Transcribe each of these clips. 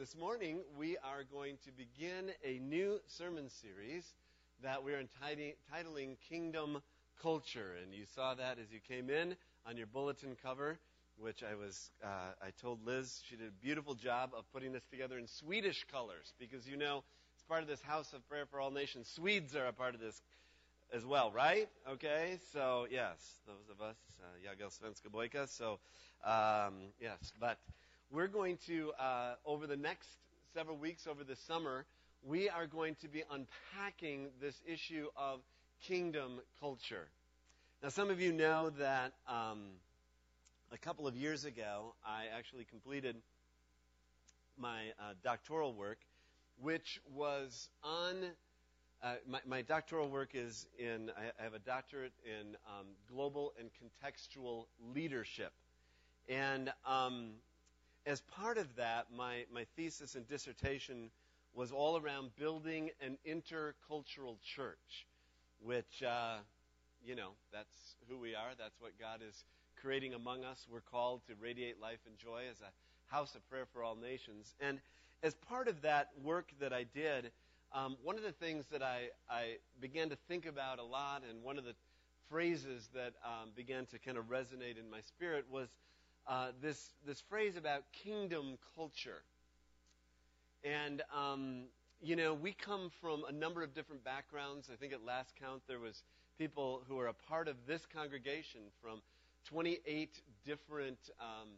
this morning we are going to begin a new sermon series that we're entitling Kingdom Culture. And you saw that as you came in on your bulletin cover, which I was, uh, I told Liz she did a beautiful job of putting this together in Swedish colors because you know, it's part of this House of Prayer for All Nations. Swedes are a part of this as well, right? Okay, so yes, those of us, uh, Svenska Boyka. So, um, yes, but we're going to, uh, over the next several weeks, over the summer, we are going to be unpacking this issue of kingdom culture. Now, some of you know that um, a couple of years ago, I actually completed my uh, doctoral work, which was on uh, my, my, doctoral work is in, I have a doctorate in um, global and contextual leadership. And um, as part of that, my, my thesis and dissertation was all around building an intercultural church, which, uh, you know, that's who we are. That's what God is creating among us. We're called to radiate life and joy as a house of prayer for all nations. And as part of that work that I did, um, one of the things that I, I, began to think about a lot, and one of the phrases that um, began to kind of resonate in my spirit was uh, this this phrase about kingdom culture. And um, you know, we come from a number of different backgrounds. I think at last count there was people who are a part of this congregation from 28 different um,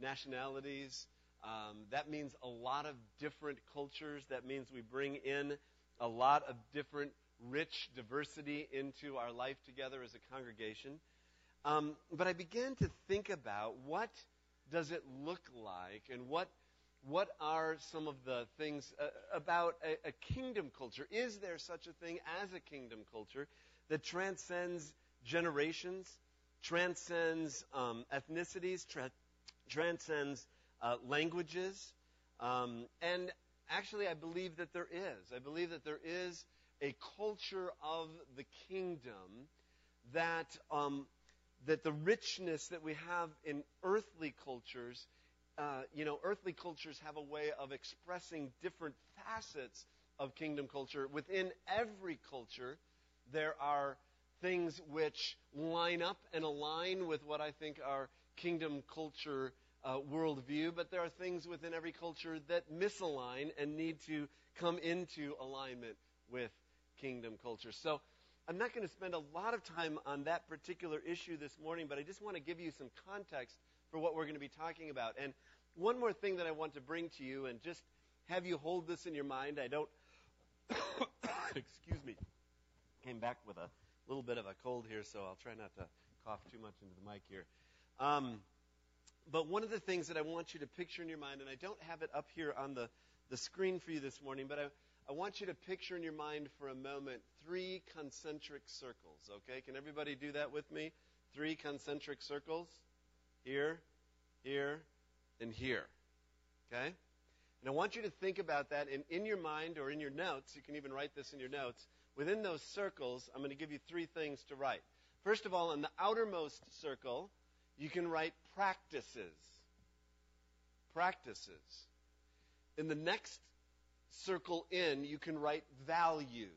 nationalities. Um, that means a lot of different cultures. That means we bring in a lot of different rich diversity into our life together as a congregation. Um, but I began to think about what does it look like and what what are some of the things uh, about a, a, kingdom culture? Is there such a thing as a kingdom culture that transcends generations, transcends um, ethnicities, tra- transcends uh, languages. Um, and actually, I believe that there is. I believe that there is a culture of the kingdom that um, that the richness that we have in earthly cultures, uh, you know, earthly cultures have a way of expressing different facets of kingdom culture. Within every culture, there are things which line up and align with what I think are kingdom culture uh, worldview, but there are things within every culture that misalign and need to come into alignment with kingdom culture. So I'm not going to spend a lot of time on that particular issue this morning, but I just want to give you some context for what we're going to be talking about. And one more thing that I want to bring to you and just have you hold this in your mind. I don't, excuse me, came back with a little bit of a cold here, so I'll try not to cough too much into the mic here. Um, but one of the things that I want you to picture in your mind, and I don't have it up here on the, the screen for you this morning, but I, I want you to picture in your mind for a moment three concentric circles, okay? Can everybody do that with me? Three concentric circles. Here, here, and here. Okay? And I want you to think about that and in your mind or in your notes, you can even write this in your notes. Within those circles, I'm going to give you three things to write. First of all, in the outermost circle, you can write practices. Practices. In the next circle in, you can write values.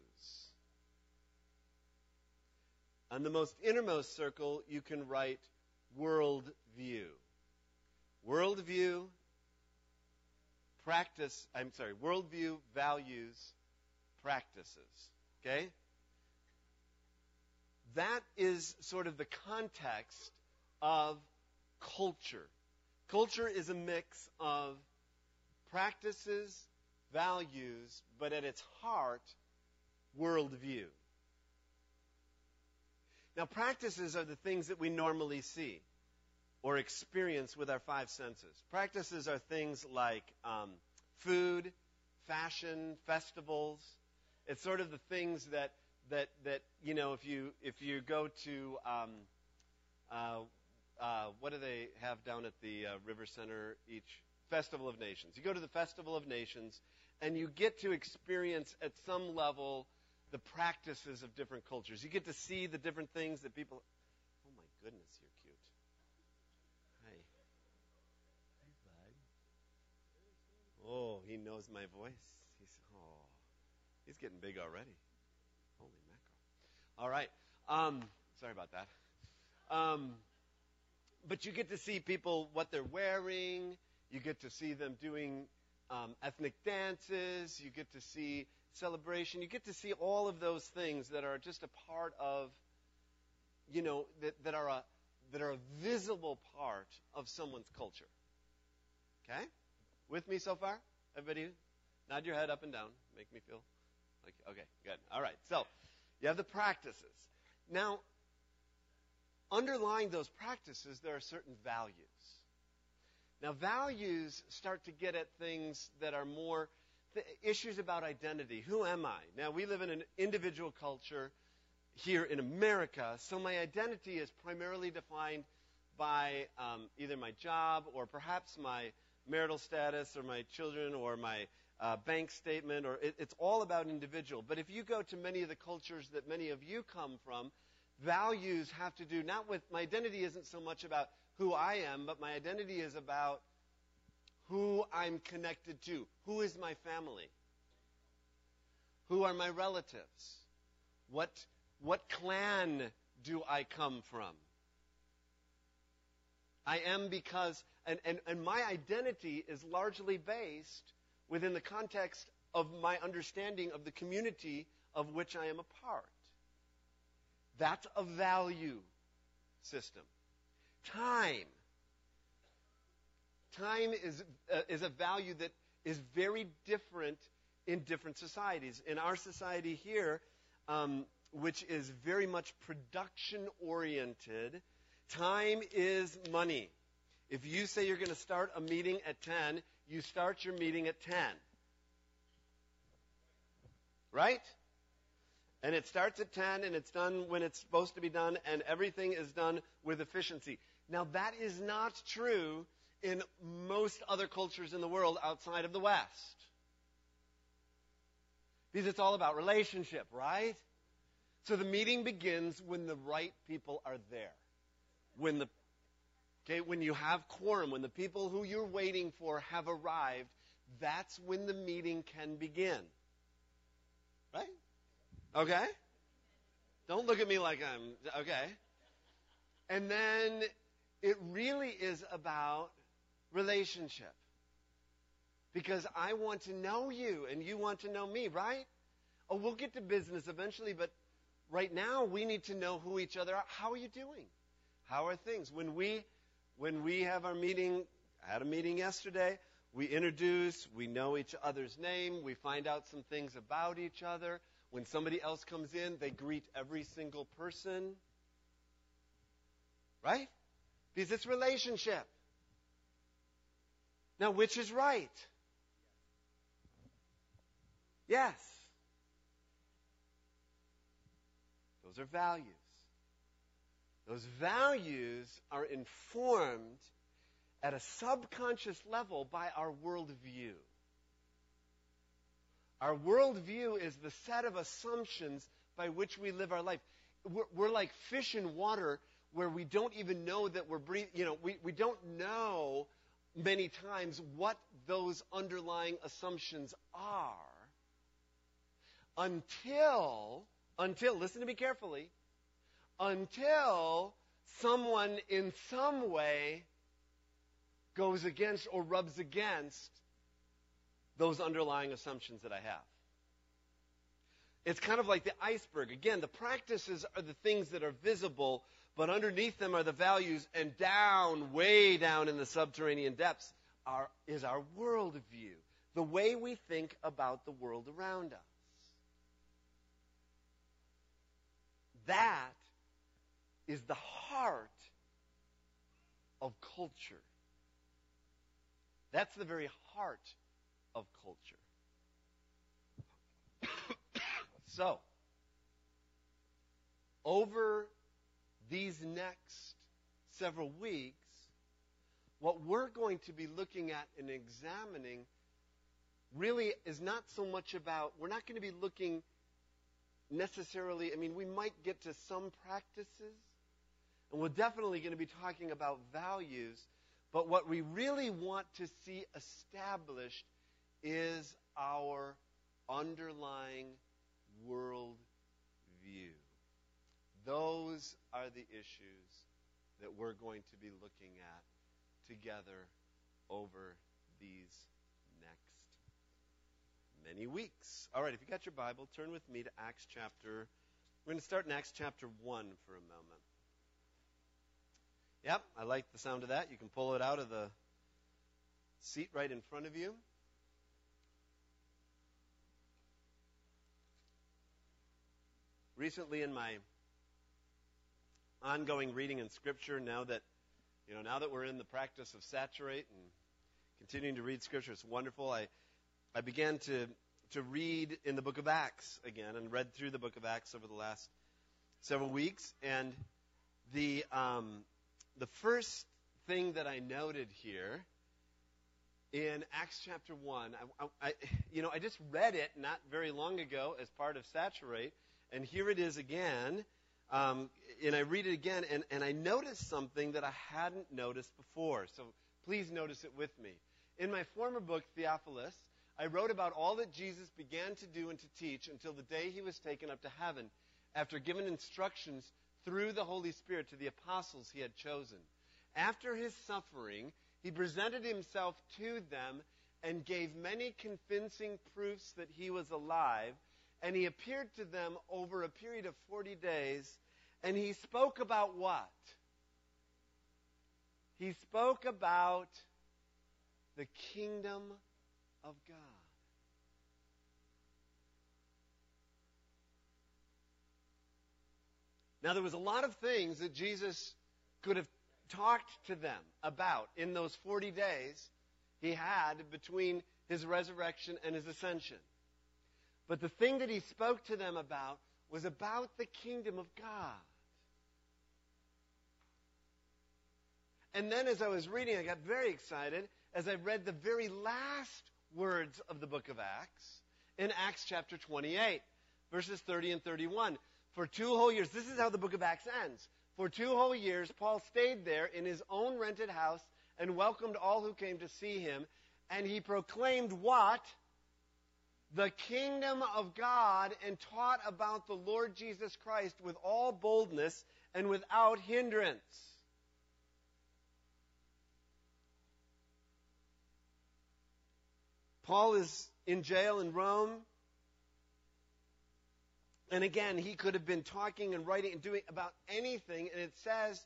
On the most innermost circle, you can write worldview. Worldview, practice, I'm sorry, worldview, values, practices. Okay? That is sort of the context of culture. Culture is a mix of practices, values, but at its heart, worldview. Now, practices are the things that we normally see or experience with our five senses. Practices are things like um, food, fashion, festivals. It's sort of the things that that that you know if you if you go to um, uh, uh, what do they have down at the uh, River Center each Festival of Nations? You go to the Festival of Nations, and you get to experience at some level the practices of different cultures. You get to see the different things that people. Oh my goodness, you're cute. Hi. Hi, bud. Oh, he knows my voice. He's oh, he's getting big already. Holy mackerel! All right. Um, sorry about that. Um, but you get to see people what they're wearing. You get to see them doing um, ethnic dances. You get to see celebration. You get to see all of those things that are just a part of, you know, that, that are a that are a visible part of someone's culture. Okay? With me so far? Everybody nod your head up and down. Make me feel like, okay, good. All right. So, you have the practices. Now, underlying those practices, there are certain values. Now, values start to get at things that are more issues about identity. Who am I? Now, we live in an individual culture here in America, so my identity is primarily defined by um, either my job or perhaps my marital status or my children or my uh, bank statement, or it, it's all about individual. But if you go to many of the cultures that many of you come from, values have to do not with my identity isn't so much about who I am, but my identity is about who I'm connected to. Who is my family? Who are my relatives? What what clan do I come from? I am because, and, and, and my identity is largely based within the context of my understanding of the community of which I am a part. That's a value system. Time. Time is, uh, is a value that is very different in different societies. In our society here, um, which is very much production oriented, time is money. If you say you're going to start a meeting at 10, you start your meeting at 10. Right? And it starts at 10 and it's done when it's supposed to be done and everything is done with efficiency. Now that is not true in most other cultures in the world outside of the West. Because it's all about relationship, right? So the meeting begins when the right people are there. When the okay, when you have quorum, when the people who you're waiting for have arrived, that's when the meeting can begin. Right? Okay? Don't look at me like I'm okay. And then it really is about relationship. Because I want to know you and you want to know me, right? Oh, we'll get to business eventually, but right now we need to know who each other are. How are you doing? How are things? When we when we have our meeting, I had a meeting yesterday, we introduce, we know each other's name, we find out some things about each other. When somebody else comes in, they greet every single person. Right? Because it's relationship. Now, which is right? Yes. Those are values. Those values are informed at a subconscious level by our worldview. Our worldview is the set of assumptions by which we live our life. We're, we're like fish in water where we don't even know that we're breathing, you know, we, we don't know many times what those underlying assumptions are until until, listen to me carefully, until someone in some way goes against or rubs against those underlying assumptions that I have. It's kind of like the iceberg. Again, the practices are the things that are visible, but underneath them are the values, and down, way down in the subterranean depths, are, is our worldview, the way we think about the world around us. That is the heart of culture. That's the very heart of culture. so, over these next several weeks, what we're going to be looking at and examining really is not so much about, we're not going to be looking necessarily, I mean, we might get to some practices, and we're definitely going to be talking about values, but what we really want to see established is our underlying world view? Those are the issues that we're going to be looking at together over these next many weeks. All right, if you got your Bible, turn with me to Acts chapter. We're going to start in Acts chapter 1 for a moment. Yep, I like the sound of that. You can pull it out of the seat right in front of you. Recently, in my ongoing reading in Scripture, now that you know, now that we're in the practice of saturate and continuing to read Scripture, it's wonderful. I I began to to read in the Book of Acts again, and read through the Book of Acts over the last several weeks, and the um, the first thing that I noted here in Acts chapter 1, I, I, you know, I just read it not very long ago as part of Saturate, and here it is again. Um, and I read it again, and, and I noticed something that I hadn't noticed before. So please notice it with me. In my former book, Theophilus, I wrote about all that Jesus began to do and to teach until the day he was taken up to heaven, after giving instructions through the Holy Spirit to the apostles he had chosen. After his suffering, he presented himself to them and gave many convincing proofs that he was alive. And he appeared to them over a period of 40 days. And he spoke about what? He spoke about the kingdom of God. Now, there was a lot of things that Jesus could have talked to them about in those 40 days he had between his resurrection and his ascension. But the thing that he spoke to them about was about the kingdom of God. And then as I was reading, I got very excited as I read the very last words of the book of Acts in Acts chapter 28, verses 30 and 31. For two whole years, this is how the book of Acts ends. For two whole years, Paul stayed there in his own rented house and welcomed all who came to see him. And he proclaimed what? The kingdom of God and taught about the Lord Jesus Christ with all boldness and without hindrance. Paul is in jail in Rome. And again, he could have been talking and writing and doing about anything, and it says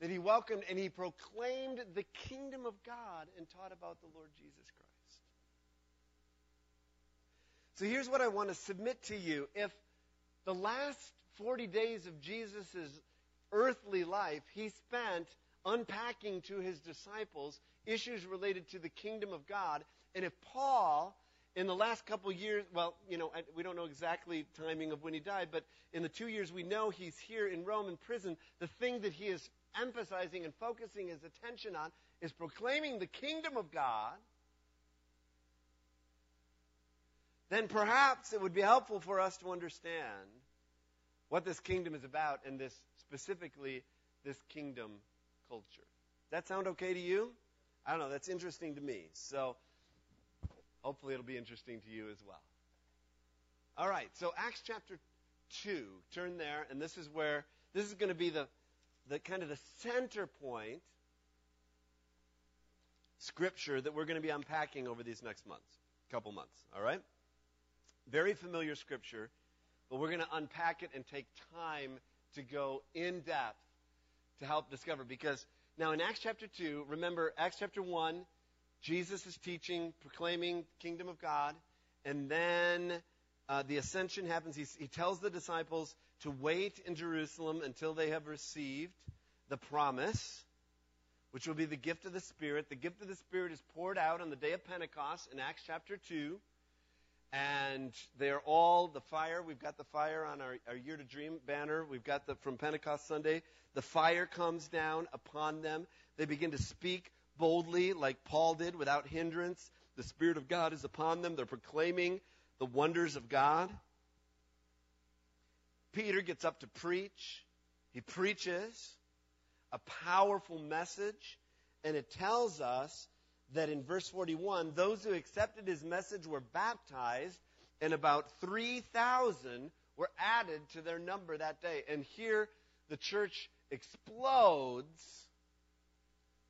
that he welcomed and he proclaimed the kingdom of God and taught about the Lord Jesus Christ. So here's what I want to submit to you. If the last 40 days of Jesus' earthly life he spent unpacking to his disciples issues related to the kingdom of God, and if Paul in the last couple years, well, you know, we don't know exactly timing of when he died, but in the two years we know he's here in Rome in prison, the thing that he is emphasizing and focusing his attention on is proclaiming the kingdom of God, then perhaps it would be helpful for us to understand what this kingdom is about and this specifically this kingdom culture. Does that sound okay to you? I don't know, that's interesting to me. So Hopefully, it'll be interesting to you as well. All right, so Acts chapter 2, turn there, and this is where, this is going to be the, the kind of the center point scripture that we're going to be unpacking over these next months, couple months, all right? Very familiar scripture, but we're going to unpack it and take time to go in depth to help discover. Because now in Acts chapter 2, remember, Acts chapter 1, Jesus is teaching, proclaiming kingdom of God, and then uh, the ascension happens. He, he tells the disciples to wait in Jerusalem until they have received the promise, which will be the gift of the Spirit. The gift of the Spirit is poured out on the day of Pentecost in Acts chapter 2. And they're all the fire. We've got the fire on our, our Year to Dream banner. We've got the from Pentecost Sunday. The fire comes down upon them. They begin to speak boldly, like Paul did, without hindrance. The Spirit of God is upon them. They're proclaiming the wonders of God. Peter gets up to preach. He preaches a powerful message, and it tells us that in verse 41, those who accepted his message were baptized, and about 3,000 were added to their number that day. And here the church explodes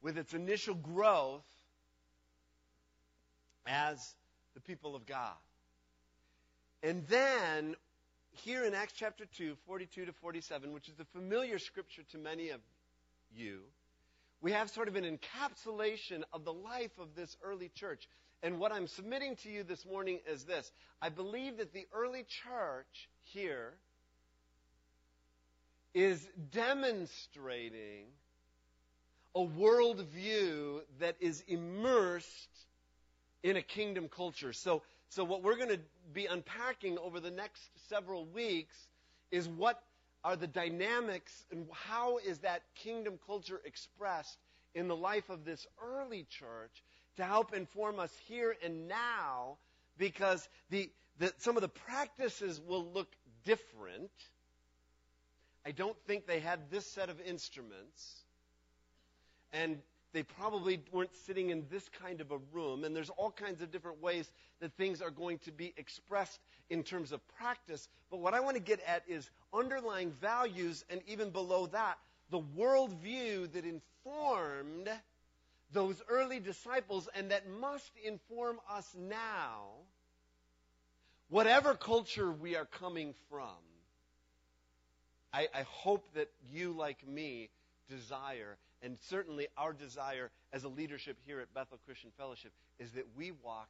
with its initial growth as the people of God. And then, here in Acts chapter 2, 42 to 47, which is a familiar scripture to many of you, we have sort of an encapsulation of the life of this early church. And what I'm submitting to you this morning is this I believe that the early church here is demonstrating a worldview that is immersed in a kingdom culture. So, so what we're going to be unpacking over the next several weeks is what are the dynamics and how is that kingdom culture expressed in the life of this early church to help inform us here and now because the, the, some of the practices will look different. I don't think they had this set of instruments. And they probably weren't sitting in this kind of a room. And there's all kinds of different ways that things are going to be expressed in terms of practice. But what I want to get at is underlying values, and even below that, the worldview that informed those early disciples and that must inform us now, whatever culture we are coming from. I, I hope that you, like me, desire and certainly, our desire as a leadership here at Bethel Christian Fellowship is that we walk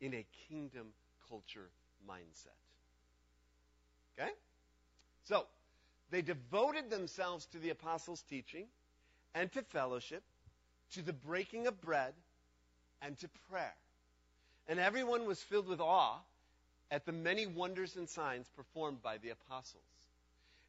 in a kingdom culture mindset. Okay? So, they devoted themselves to the apostles' teaching and to fellowship, to the breaking of bread, and to prayer. And everyone was filled with awe at the many wonders and signs performed by the apostles.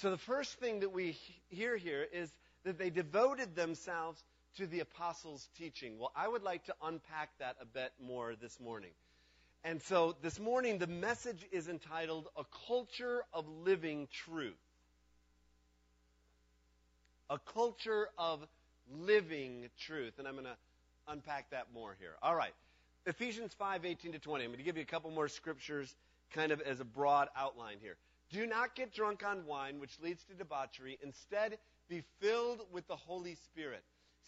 So the first thing that we hear here is that they devoted themselves to the apostles' teaching. Well, I would like to unpack that a bit more this morning. And so this morning, the message is entitled A Culture of Living Truth. A culture of living truth. And I'm going to unpack that more here. All right. Ephesians 5 18 to 20. I'm going to give you a couple more scriptures kind of as a broad outline here. Do not get drunk on wine, which leads to debauchery. Instead, be filled with the Holy Spirit,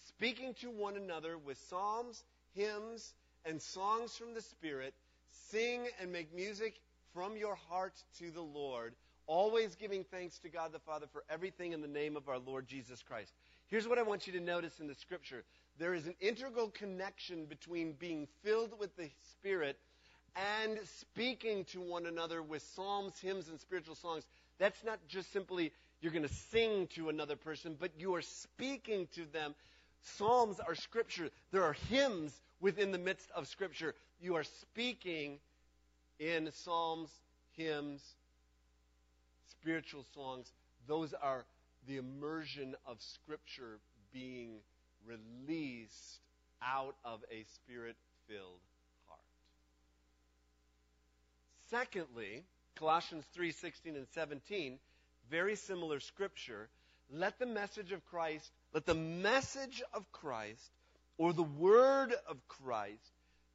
speaking to one another with psalms, hymns, and songs from the Spirit. Sing and make music from your heart to the Lord, always giving thanks to God the Father for everything in the name of our Lord Jesus Christ. Here's what I want you to notice in the scripture there is an integral connection between being filled with the Spirit and speaking to one another with psalms, hymns, and spiritual songs. That's not just simply you're going to sing to another person, but you are speaking to them. Psalms are scripture. There are hymns within the midst of scripture. You are speaking in psalms, hymns, spiritual songs. Those are the immersion of scripture being released out of a spirit filled Secondly, Colossians 3:16 and 17, very similar scripture, let the message of Christ, let the message of Christ or the word of Christ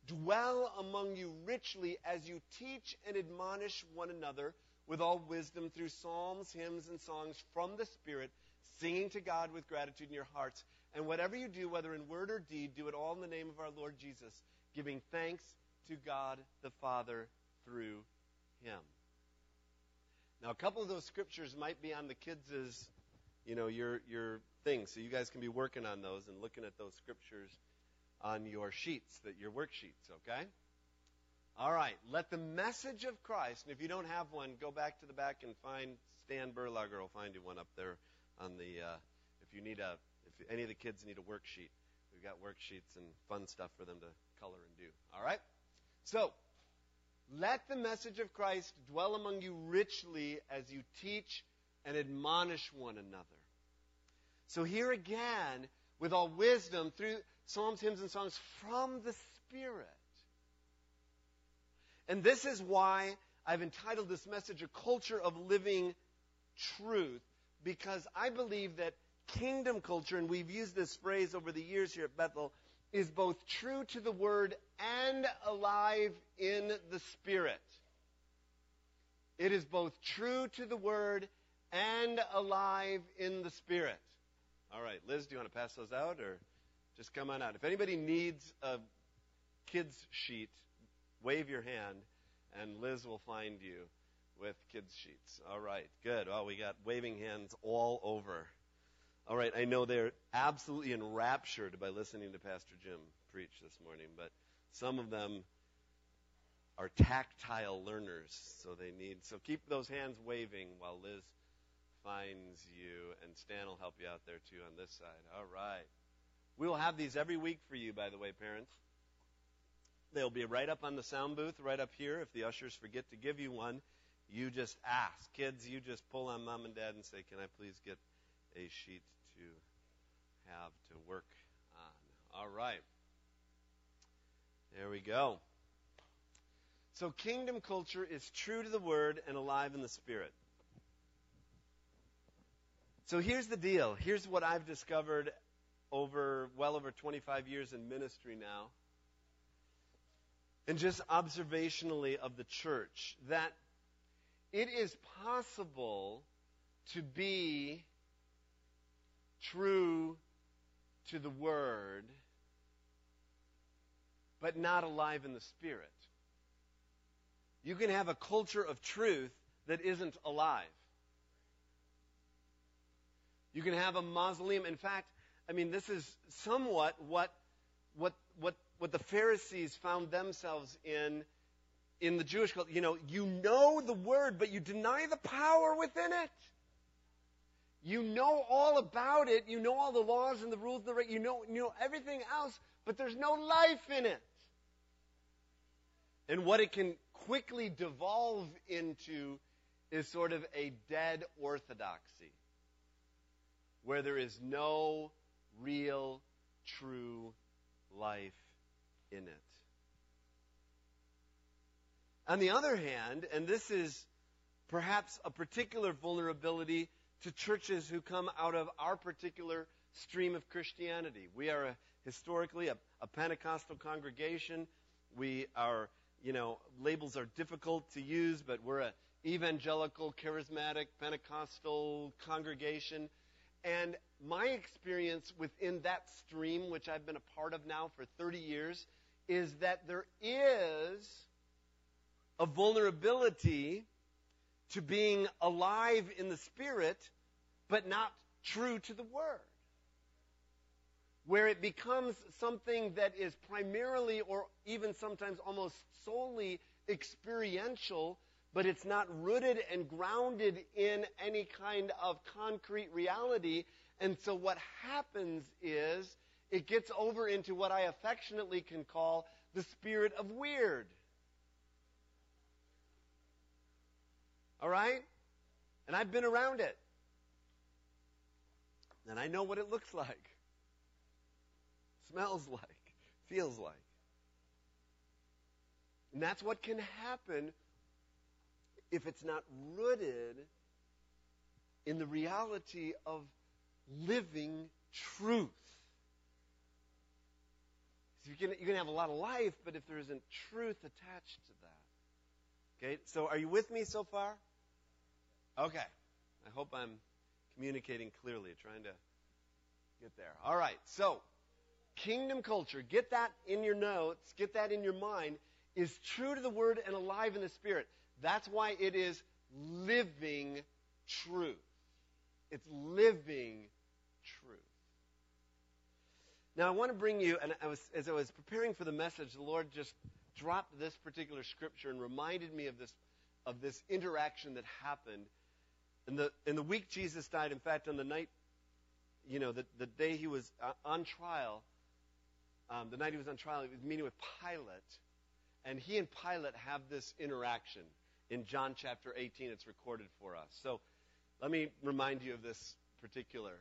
dwell among you richly as you teach and admonish one another with all wisdom through psalms, hymns, and songs from the Spirit, singing to God with gratitude in your hearts. And whatever you do, whether in word or deed, do it all in the name of our Lord Jesus, giving thanks to God the Father through him. Now, a couple of those scriptures might be on the kids' you know, your your things, so you guys can be working on those and looking at those scriptures on your sheets, that your worksheets, okay? All right, let the message of Christ, and if you don't have one, go back to the back and find Stan Berlager will find you one up there on the. Uh, if you need a, if any of the kids need a worksheet, we've got worksheets and fun stuff for them to color and do. All right? So, let the message of Christ dwell among you richly as you teach and admonish one another. So, here again, with all wisdom, through psalms, hymns, and songs from the Spirit. And this is why I've entitled this message A Culture of Living Truth, because I believe that kingdom culture, and we've used this phrase over the years here at Bethel, is both true to the Word and alive in the Spirit. It is both true to the Word and alive in the Spirit. All right, Liz, do you want to pass those out or just come on out? If anybody needs a kids sheet, wave your hand and Liz will find you with kids sheets. All right, good. Well, we got waving hands all over. All right, I know they're absolutely enraptured by listening to Pastor Jim preach this morning, but some of them are tactile learners, so they need. So keep those hands waving while Liz finds you, and Stan will help you out there too on this side. All right. We will have these every week for you, by the way, parents. They'll be right up on the sound booth, right up here. If the ushers forget to give you one, you just ask. Kids, you just pull on mom and dad and say, Can I please get a sheet have to work on. All right. There we go. So, kingdom culture is true to the word and alive in the spirit. So, here's the deal. Here's what I've discovered over well over 25 years in ministry now. And just observationally of the church, that it is possible to be true to the Word, but not alive in the Spirit. You can have a culture of truth that isn't alive. You can have a mausoleum. In fact, I mean, this is somewhat what, what, what, what the Pharisees found themselves in in the Jewish culture. You know, you know the word, but you deny the power within it. You know all about it. You know all the laws and the rules, the you know, you know everything else, but there's no life in it. And what it can quickly devolve into is sort of a dead orthodoxy, where there is no real, true life in it. On the other hand, and this is perhaps a particular vulnerability to churches who come out of our particular stream of Christianity. We are a, historically a, a Pentecostal congregation. We are, you know, labels are difficult to use, but we're a evangelical, charismatic, Pentecostal congregation. And my experience within that stream, which I've been a part of now for 30 years, is that there is a vulnerability to being alive in the Spirit, but not true to the Word. Where it becomes something that is primarily or even sometimes almost solely experiential, but it's not rooted and grounded in any kind of concrete reality. And so what happens is it gets over into what I affectionately can call the spirit of weird. All right? And I've been around it. And I know what it looks like, smells like, feels like. And that's what can happen if it's not rooted in the reality of living truth. So you can, you can have a lot of life, but if there isn't truth attached to that. Okay, so are you with me so far? Okay. I hope I'm communicating clearly, trying to get there. All right. So, kingdom culture, get that in your notes, get that in your mind, is true to the word and alive in the spirit. That's why it is living truth. It's living truth. Now, I want to bring you, and I was, as I was preparing for the message, the Lord just dropped this particular scripture and reminded me of this, of this interaction that happened in the, in the week Jesus died, in fact, on the night, you know, the, the day he was uh, on trial, um, the night he was on trial, he was meeting with Pilate, and he and Pilate have this interaction in John chapter 18. It's recorded for us. So let me remind you of this particular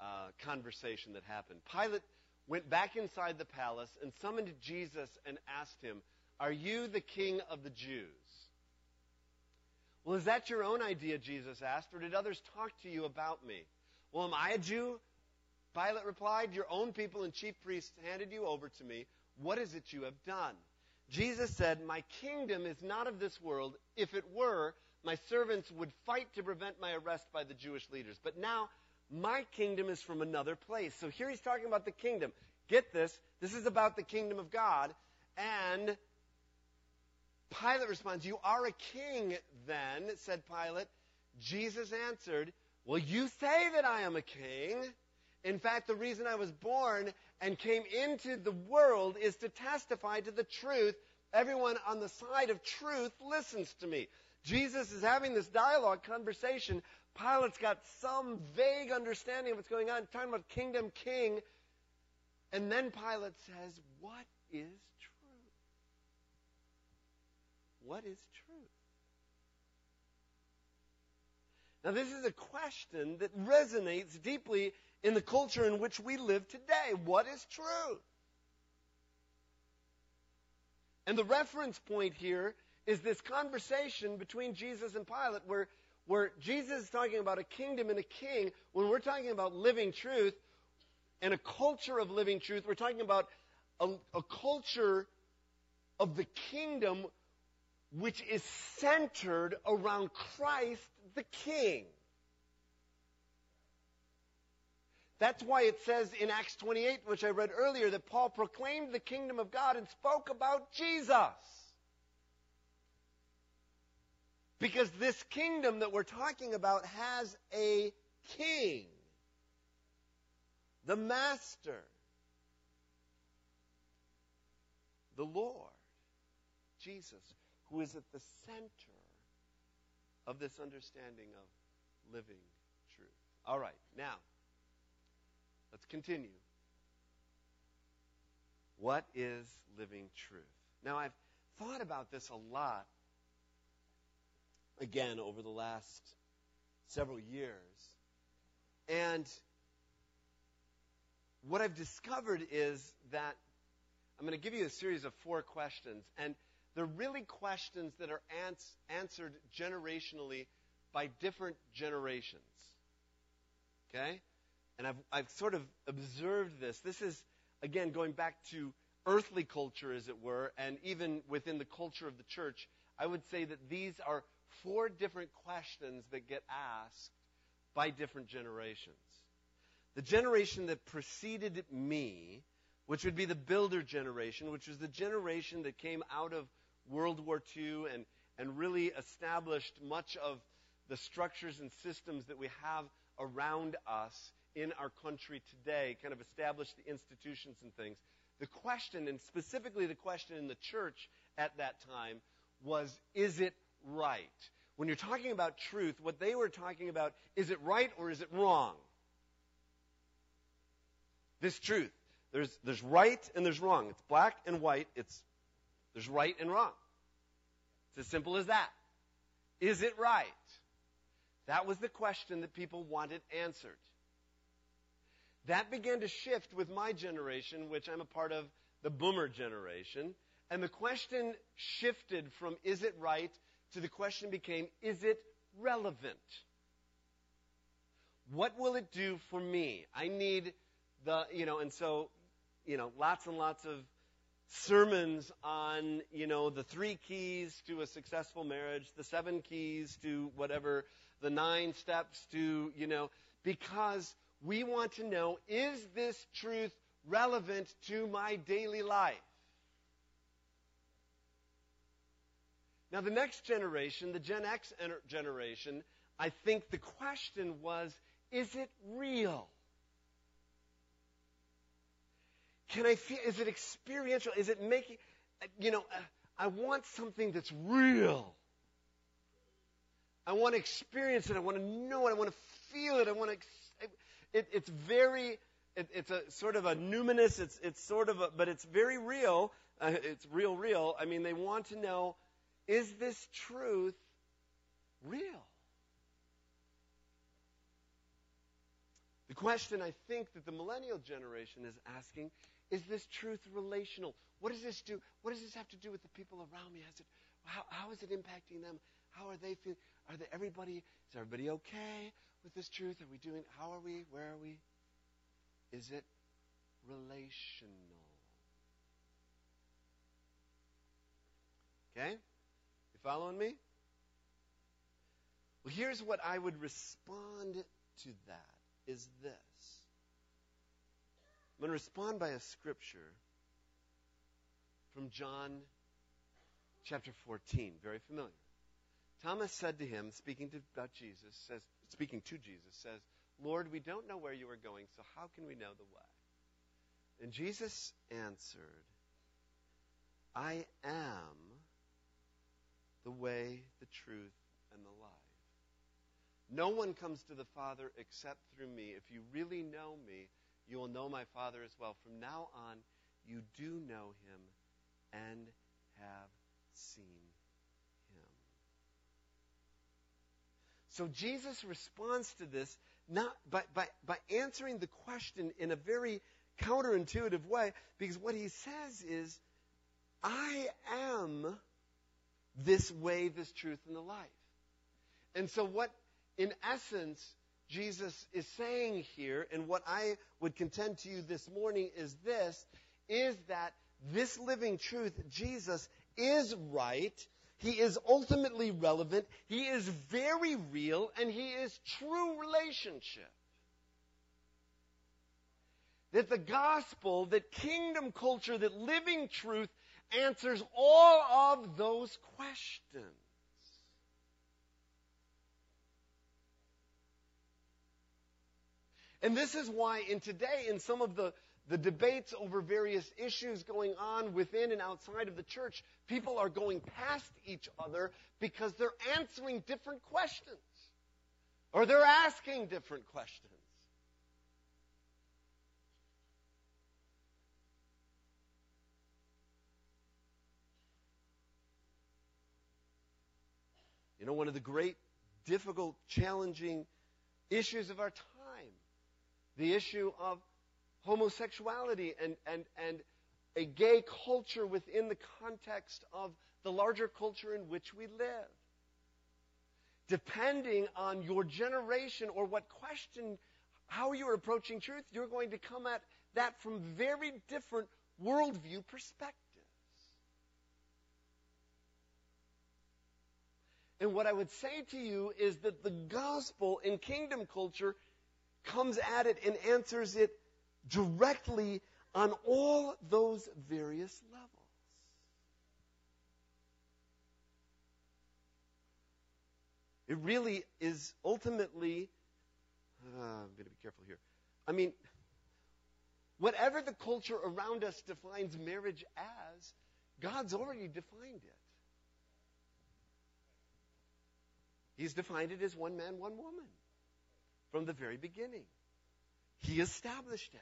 uh, conversation that happened. Pilate went back inside the palace and summoned Jesus and asked him, Are you the king of the Jews? Well, is that your own idea, Jesus asked, or did others talk to you about me? Well, am I a Jew? Pilate replied, Your own people and chief priests handed you over to me. What is it you have done? Jesus said, My kingdom is not of this world. If it were, my servants would fight to prevent my arrest by the Jewish leaders. But now, my kingdom is from another place. So here he's talking about the kingdom. Get this. This is about the kingdom of God. And Pilate responds, You are a king, then, said Pilate. Jesus answered, Well, you say that I am a king. In fact, the reason I was born and came into the world is to testify to the truth. Everyone on the side of truth listens to me. Jesus is having this dialogue, conversation. Pilate's got some vague understanding of what's going on, talking about kingdom, king. And then Pilate says, What is true? What is truth? Now, this is a question that resonates deeply in the culture in which we live today. What is truth? And the reference point here is this conversation between Jesus and Pilate where, where Jesus is talking about a kingdom and a king. When we're talking about living truth and a culture of living truth, we're talking about a, a culture of the kingdom which is centered around Christ the King. That's why it says in Acts 28, which I read earlier, that Paul proclaimed the kingdom of God and spoke about Jesus. Because this kingdom that we're talking about has a king, the master, the Lord, Jesus, who is at the center of this understanding of living truth. All right, now, let's continue. What is living truth? Now, I've thought about this a lot again over the last several years. And what I've discovered is that I'm going to give you a series of four questions. And they're really questions that are ans- answered generationally by different generations. Okay? And I've, I've sort of observed this. This is, again, going back to earthly culture, as it were, and even within the culture of the church. I would say that these are four different questions that get asked by different generations. The generation that preceded me, which would be the builder generation, which was the generation that came out of World War II and, and really established much of the structures and systems that we have around us in our country today, kind of established the institutions and things. The question, and specifically the question in the church at that time, was is it right? When you're talking about truth, what they were talking about is it right or is it wrong? This truth. There's, there's right and there's wrong. It's black and white. It's, there's right and wrong. It's as simple as that. Is it right? That was the question that people wanted answered. That began to shift with my generation, which I'm a part of the boomer generation. And the question shifted from is it right to the question became is it relevant? What will it do for me? I need the, you know, and so, you know, lots and lots of sermons on, you know, the three keys to a successful marriage, the seven keys to whatever, the nine steps to, you know, because we want to know is this truth relevant to my daily life? Now, the next generation, the Gen X generation, I think the question was is it real? Can I feel, is it experiential? Is it making, you know, I want something that's real. I want to experience it. I want to know it. I want to feel it. I want to, it, it's very it, it's a sort of a numinous, it's, it's sort of a, but it's very real. Uh, it's real, real. I mean, they want to know, is this truth real? The question I think that the millennial generation is asking is this truth relational? What does this do? What does this have to do with the people around me? Has it, how, how is it impacting them? How are they feeling? Are they, everybody, is everybody okay with this truth? Are we doing, how are we? Where are we? Is it relational? Okay? You following me? Well, here's what I would respond to that is this. I'm going to respond by a scripture from John chapter 14, very familiar. Thomas said to him, speaking to, about Jesus, says, speaking to Jesus, says, Lord, we don't know where you are going, so how can we know the way? And Jesus answered, I am the way, the truth, and the life. No one comes to the Father except through me. If you really know me, you will know my Father as well. From now on, you do know him and have seen him. So Jesus responds to this not by, by, by answering the question in a very counterintuitive way, because what he says is, I am this way, this truth, and the life. And so what in essence, Jesus is saying here, and what I would contend to you this morning is this, is that this living truth, Jesus, is right. He is ultimately relevant. He is very real, and he is true relationship. That the gospel, that kingdom culture, that living truth answers all of those questions. And this is why in today, in some of the, the debates over various issues going on within and outside of the church, people are going past each other because they're answering different questions. Or they're asking different questions. You know, one of the great, difficult, challenging issues of our time the issue of homosexuality and, and, and a gay culture within the context of the larger culture in which we live. Depending on your generation or what question, how you're approaching truth, you're going to come at that from very different worldview perspectives. And what I would say to you is that the gospel in kingdom culture comes at it and answers it directly on all those various levels. It really is ultimately, uh, I'm going to be careful here. I mean, whatever the culture around us defines marriage as, God's already defined it. He's defined it as one man, one woman from the very beginning. He established it.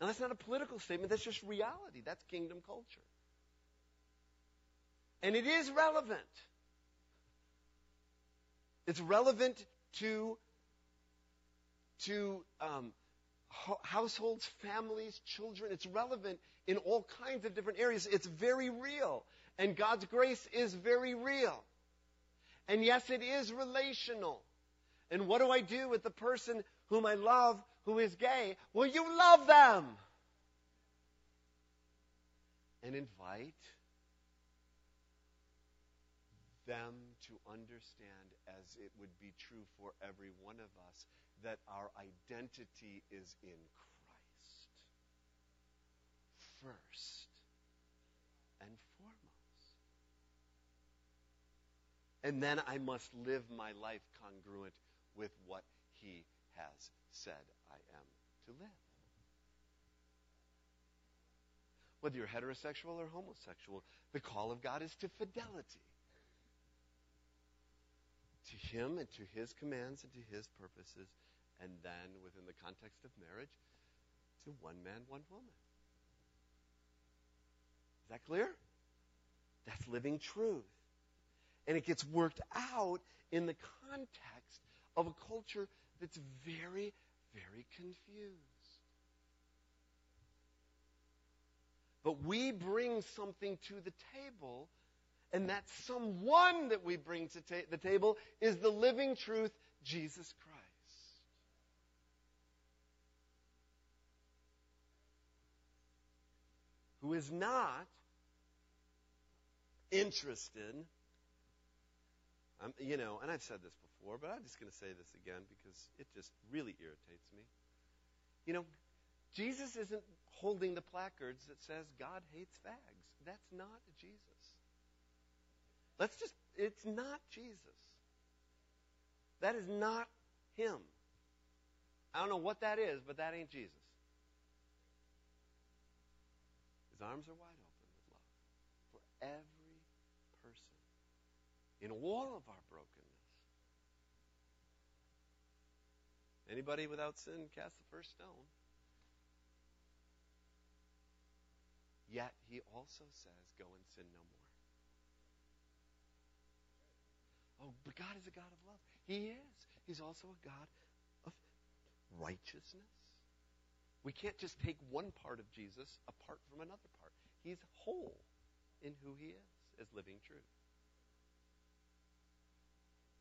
Now, that's not a political statement, that's just reality. That's kingdom culture. And it is relevant. It's relevant to, to um, ho- households, families, children. It's relevant in all kinds of different areas. It's very real. And God's grace is very real. And yes, it is relational. And what do I do with the person whom I love who is gay? Well, you love them. And invite them to understand, as it would be true for every one of us, that our identity is in Christ first and foremost. And then I must live my life congruent with what he has said I am to live. Whether you're heterosexual or homosexual, the call of God is to fidelity. To him and to his commands and to his purposes, and then within the context of marriage, to one man, one woman. Is that clear? That's living truth. And it gets worked out in the context of a culture that's very, very confused. But we bring something to the table, and that someone that we bring to ta- the table is the living truth, Jesus Christ. Who is not interested, um, you know, and I've said this before, but I'm just going to say this again because it just really irritates me. You know, Jesus isn't holding the placards that says God hates fags. That's not Jesus. Let's just, it's not Jesus. That is not him. I don't know what that is, but that ain't Jesus. His arms are wide open with love for every person in all of our brokenness. Anybody without sin, cast the first stone. Yet he also says, Go and sin no more. Oh, but God is a God of love. He is. He's also a God of righteousness. We can't just take one part of Jesus apart from another part. He's whole in who he is as living truth.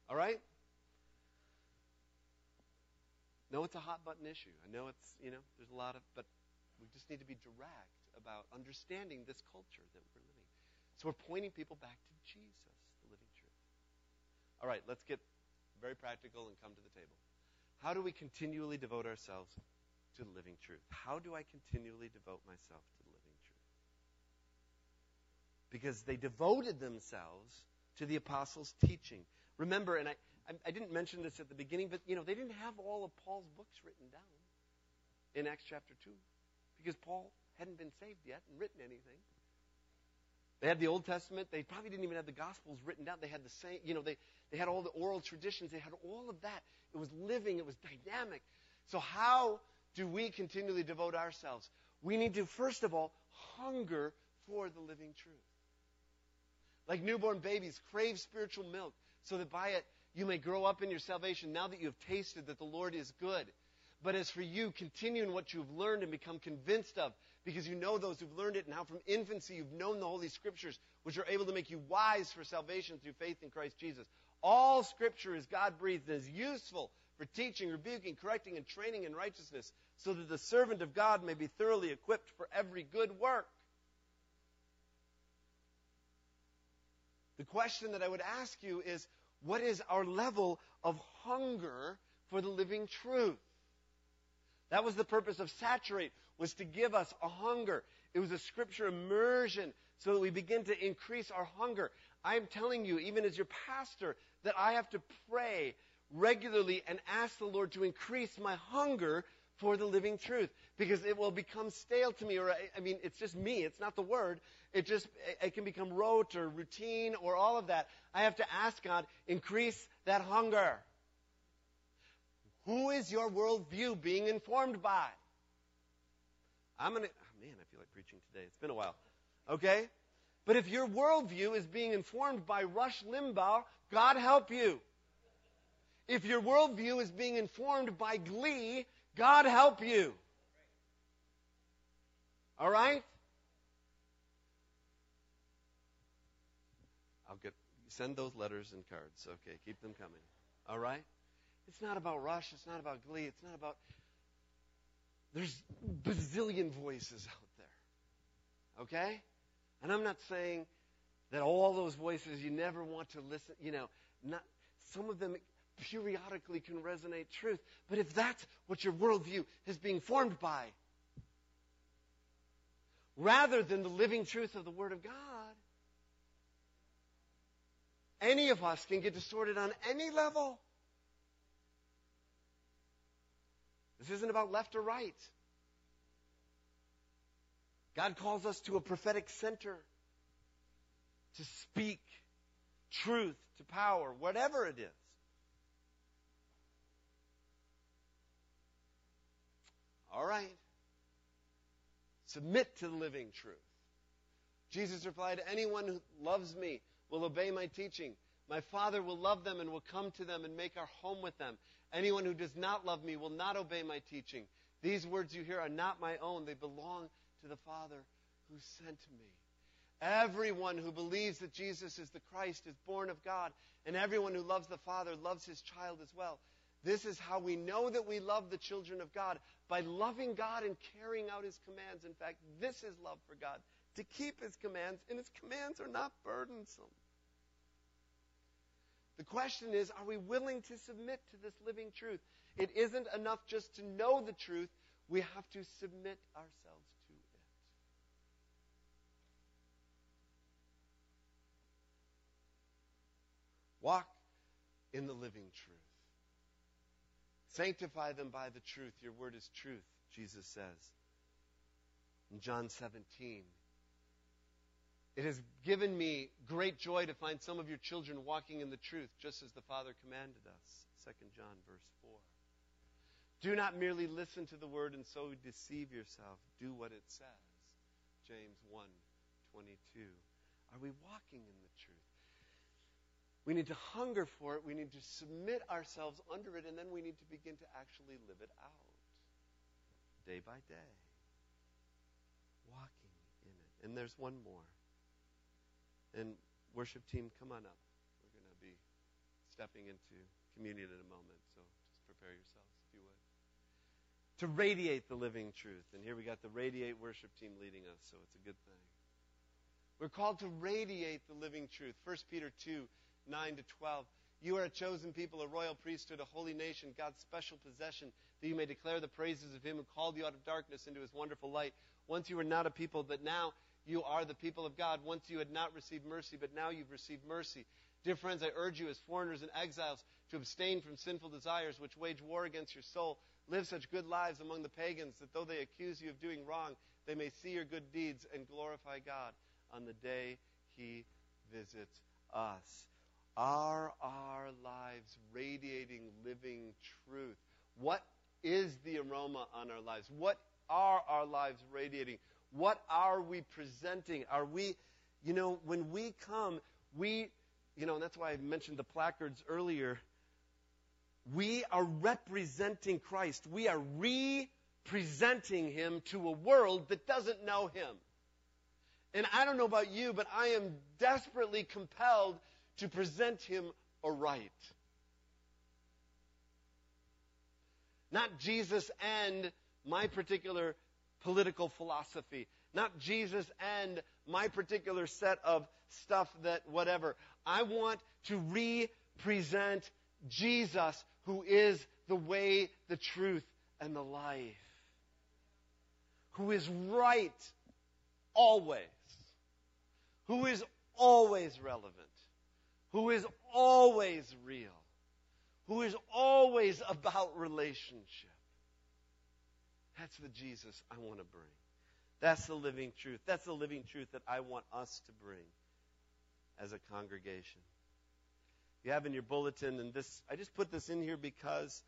All right? No, it's a hot button issue. I know it's, you know, there's a lot of, but we just need to be direct about understanding this culture that we're living. So we're pointing people back to Jesus, the living truth. All right, let's get very practical and come to the table. How do we continually devote ourselves to the living truth? How do I continually devote myself to the living truth? Because they devoted themselves to the apostles' teaching. Remember, and I, I didn't mention this at the beginning, but you know, they didn't have all of Paul's books written down in Acts chapter 2 because Paul hadn't been saved yet and written anything. They had the Old Testament. They probably didn't even have the Gospels written down. They had the same, you know, they, they had all the oral traditions. They had all of that. It was living. It was dynamic. So how do we continually devote ourselves? We need to, first of all, hunger for the living truth. Like newborn babies, crave spiritual milk so that by it you may grow up in your salvation now that you have tasted that the Lord is good. But as for you, continue in what you've learned and become convinced of, because you know those who've learned it, and how from infancy you've known the Holy Scriptures, which are able to make you wise for salvation through faith in Christ Jesus. All Scripture is God breathed and is useful for teaching, rebuking, correcting, and training in righteousness, so that the servant of God may be thoroughly equipped for every good work. The question that I would ask you is what is our level of hunger for the living truth? That was the purpose of saturate, was to give us a hunger. It was a scripture immersion so that we begin to increase our hunger. I am telling you, even as your pastor, that I have to pray regularly and ask the Lord to increase my hunger for the living truth because it will become stale to me or I mean it's just me it's not the word it just it can become rote or routine or all of that I have to ask God increase that hunger who is your worldview being informed by? I'm to, oh man, I feel like preaching today. It's been a while. Okay? But if your worldview is being informed by Rush Limbaugh, God help you. If your worldview is being informed by Glee, God help you. All right? I'll get send those letters and cards. Okay, keep them coming. All right? It's not about Rush. It's not about Glee. It's not about. There's bazillion voices out there. Okay? And I'm not saying that all those voices you never want to listen, you know, not, some of them periodically can resonate truth. But if that's what your worldview is being formed by, rather than the living truth of the Word of God, any of us can get distorted on any level. This isn't about left or right. God calls us to a prophetic center to speak truth to power, whatever it is. All right. Submit to the living truth. Jesus replied, Anyone who loves me will obey my teaching. My Father will love them and will come to them and make our home with them. Anyone who does not love me will not obey my teaching. These words you hear are not my own, they belong to the Father who sent me. Everyone who believes that Jesus is the Christ is born of God, and everyone who loves the Father loves his child as well. This is how we know that we love the children of God by loving God and carrying out his commands. In fact, this is love for God to keep his commands, and his commands are not burdensome. The question is, are we willing to submit to this living truth? It isn't enough just to know the truth, we have to submit ourselves to it. Walk in the living truth. Sanctify them by the truth. Your word is truth, Jesus says. In John 17, it has given me great joy to find some of your children walking in the truth, just as the Father commanded us. 2 John, verse 4. Do not merely listen to the word and so deceive yourself. Do what it says. James 1 22. Are we walking in the? We need to hunger for it. We need to submit ourselves under it, and then we need to begin to actually live it out day by day. Walking in it. And there's one more. And worship team, come on up. We're going to be stepping into communion in a moment, so just prepare yourselves, if you would. To radiate the living truth. And here we got the radiate worship team leading us, so it's a good thing. We're called to radiate the living truth. 1 Peter 2, 9 to 12. You are a chosen people, a royal priesthood, a holy nation, God's special possession, that you may declare the praises of him who called you out of darkness into his wonderful light. Once you were not a people, but now you are the people of God. Once you had not received mercy, but now you've received mercy. Dear friends, I urge you as foreigners and exiles to abstain from sinful desires which wage war against your soul. Live such good lives among the pagans that though they accuse you of doing wrong, they may see your good deeds and glorify God on the day he visits us. Are our lives radiating living truth? What is the aroma on our lives? What are our lives radiating? What are we presenting? Are we, you know, when we come, we, you know, and that's why I mentioned the placards earlier. We are representing Christ. We are representing Him to a world that doesn't know Him. And I don't know about you, but I am desperately compelled to present Him aright. Not Jesus and my particular political philosophy, not Jesus and my particular set of stuff that whatever. I want to represent Jesus, who is the way, the truth, and the life. Who is right always. Who is always relevant. Who is always real. Who is always about relationship. That's the Jesus I want to bring. That's the living truth. That's the living truth that I want us to bring as a congregation. You have in your bulletin, and this, I just put this in here because,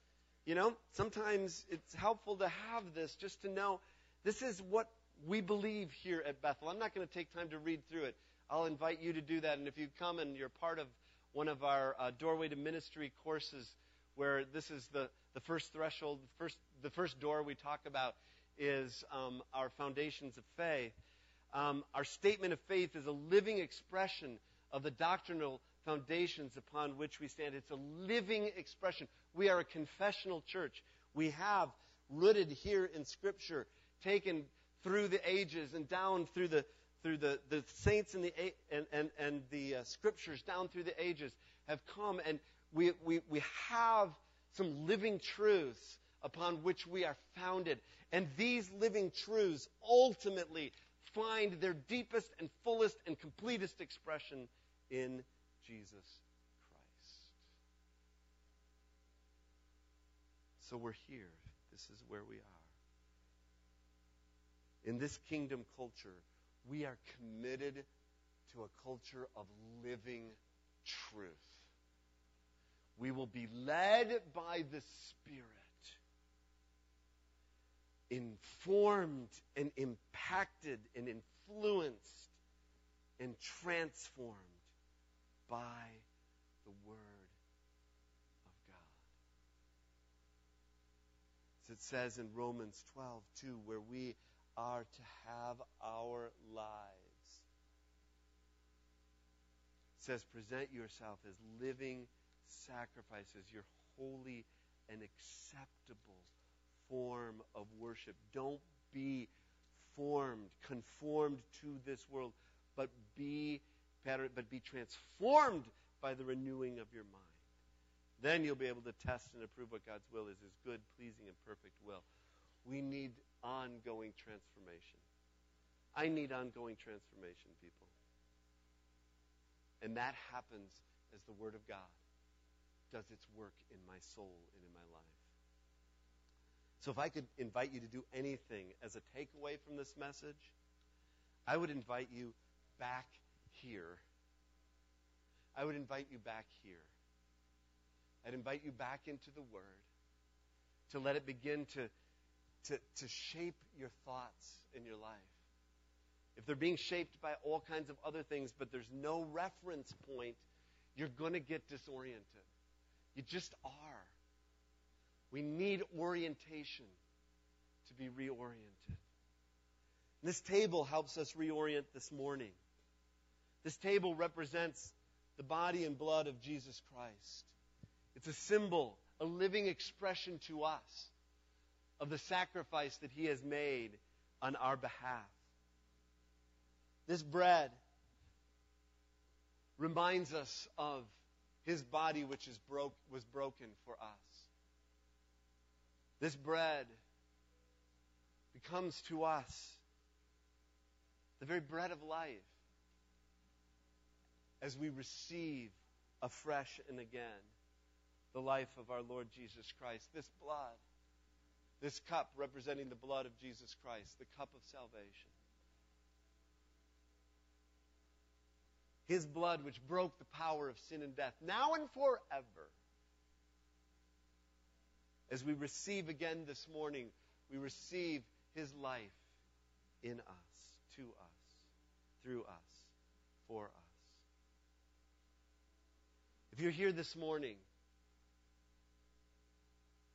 you know, sometimes it's helpful to have this just to know this is what we believe here at Bethel. I'm not going to take time to read through it. I'll invite you to do that. And if you come and you're part of one of our uh, Doorway to Ministry courses, where this is the, the first threshold, the first, the first door we talk about is um, our foundations of faith. Um, our statement of faith is a living expression of the doctrinal foundations upon which we stand. It's a living expression. We are a confessional church. We have rooted here in Scripture, taken through the ages and down through the through the, the saints and the and and, and the uh, scriptures down through the ages have come and we, we, we have some living truths upon which we are founded. And these living truths ultimately find their deepest and fullest and completest expression in Jesus Christ. So we're here. This is where we are. In this kingdom culture, we are committed to a culture of living truth. We will be led by the Spirit informed and impacted and influenced and transformed by the Word of God. As it says in Romans 12, 2, where we are to have our lives. It says, present yourself as living sacrifices, your holy and acceptable form of worship. Don't be formed, conformed to this world, but be better, but be transformed by the renewing of your mind. Then you'll be able to test and approve what God's will is, his good, pleasing, and perfect will. We need ongoing transformation. I need ongoing transformation, people. And that happens as the Word of God does its work in my soul and in my life. So, if I could invite you to do anything as a takeaway from this message, I would invite you back here. I would invite you back here. I'd invite you back into the Word to let it begin to, to, to shape your thoughts in your life. If they're being shaped by all kinds of other things, but there's no reference point, you're going to get disoriented. You just are. We need orientation to be reoriented. This table helps us reorient this morning. This table represents the body and blood of Jesus Christ. It's a symbol, a living expression to us of the sacrifice that he has made on our behalf. This bread reminds us of his body which is broke, was broken for us. This bread becomes to us the very bread of life as we receive afresh and again the life of our Lord Jesus Christ. This blood, this cup representing the blood of Jesus Christ, the cup of salvation. His blood, which broke the power of sin and death, now and forever. As we receive again this morning, we receive His life in us, to us, through us, for us. If you're here this morning,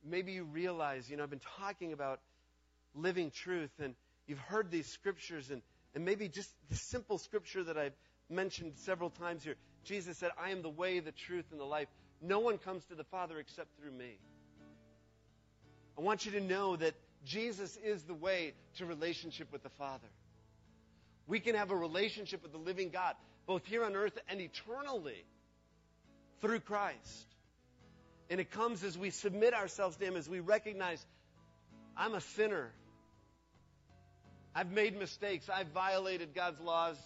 maybe you realize, you know, I've been talking about living truth, and you've heard these scriptures, and, and maybe just the simple scripture that I've mentioned several times here. Jesus said, I am the way, the truth, and the life. No one comes to the Father except through me. I want you to know that Jesus is the way to relationship with the Father. We can have a relationship with the living God, both here on earth and eternally, through Christ. And it comes as we submit ourselves to Him, as we recognize, I'm a sinner. I've made mistakes. I've violated God's laws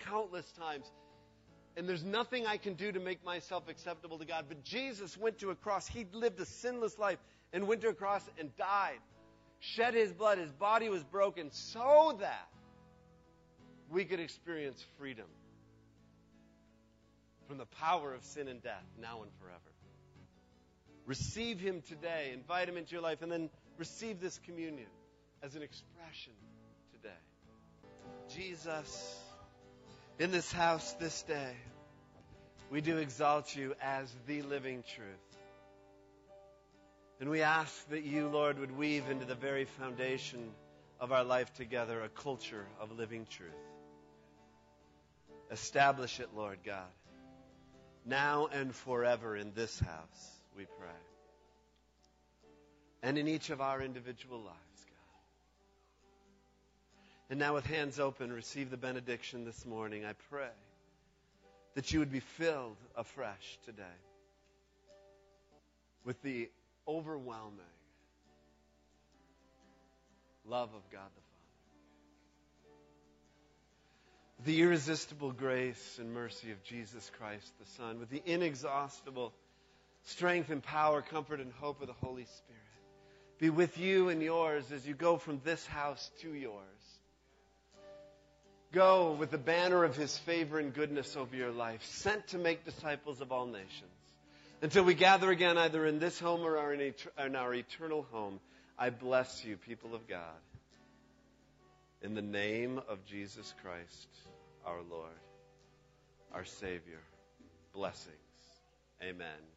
countless times. And there's nothing I can do to make myself acceptable to God. But Jesus went to a cross. He lived a sinless life and went to a cross and died. Shed his blood. His body was broken so that we could experience freedom from the power of sin and death now and forever. Receive him today. Invite him into your life. And then receive this communion as an expression today. Jesus in this house this day, we do exalt you as the living truth. And we ask that you, Lord, would weave into the very foundation of our life together a culture of living truth. Establish it, Lord God, now and forever in this house, we pray. And in each of our individual lives. God. And now, with hands open, receive the benediction this morning. I pray that you would be filled afresh today with the overwhelming love of God the Father, the irresistible grace and mercy of Jesus Christ the Son, with the inexhaustible strength and power, comfort and hope of the Holy Spirit. Be with you and yours as you go from this house to yours. Go with the banner of his favor and goodness over your life, sent to make disciples of all nations. Until we gather again, either in this home or in our eternal home, I bless you, people of God, in the name of Jesus Christ, our Lord, our Savior. Blessings. Amen.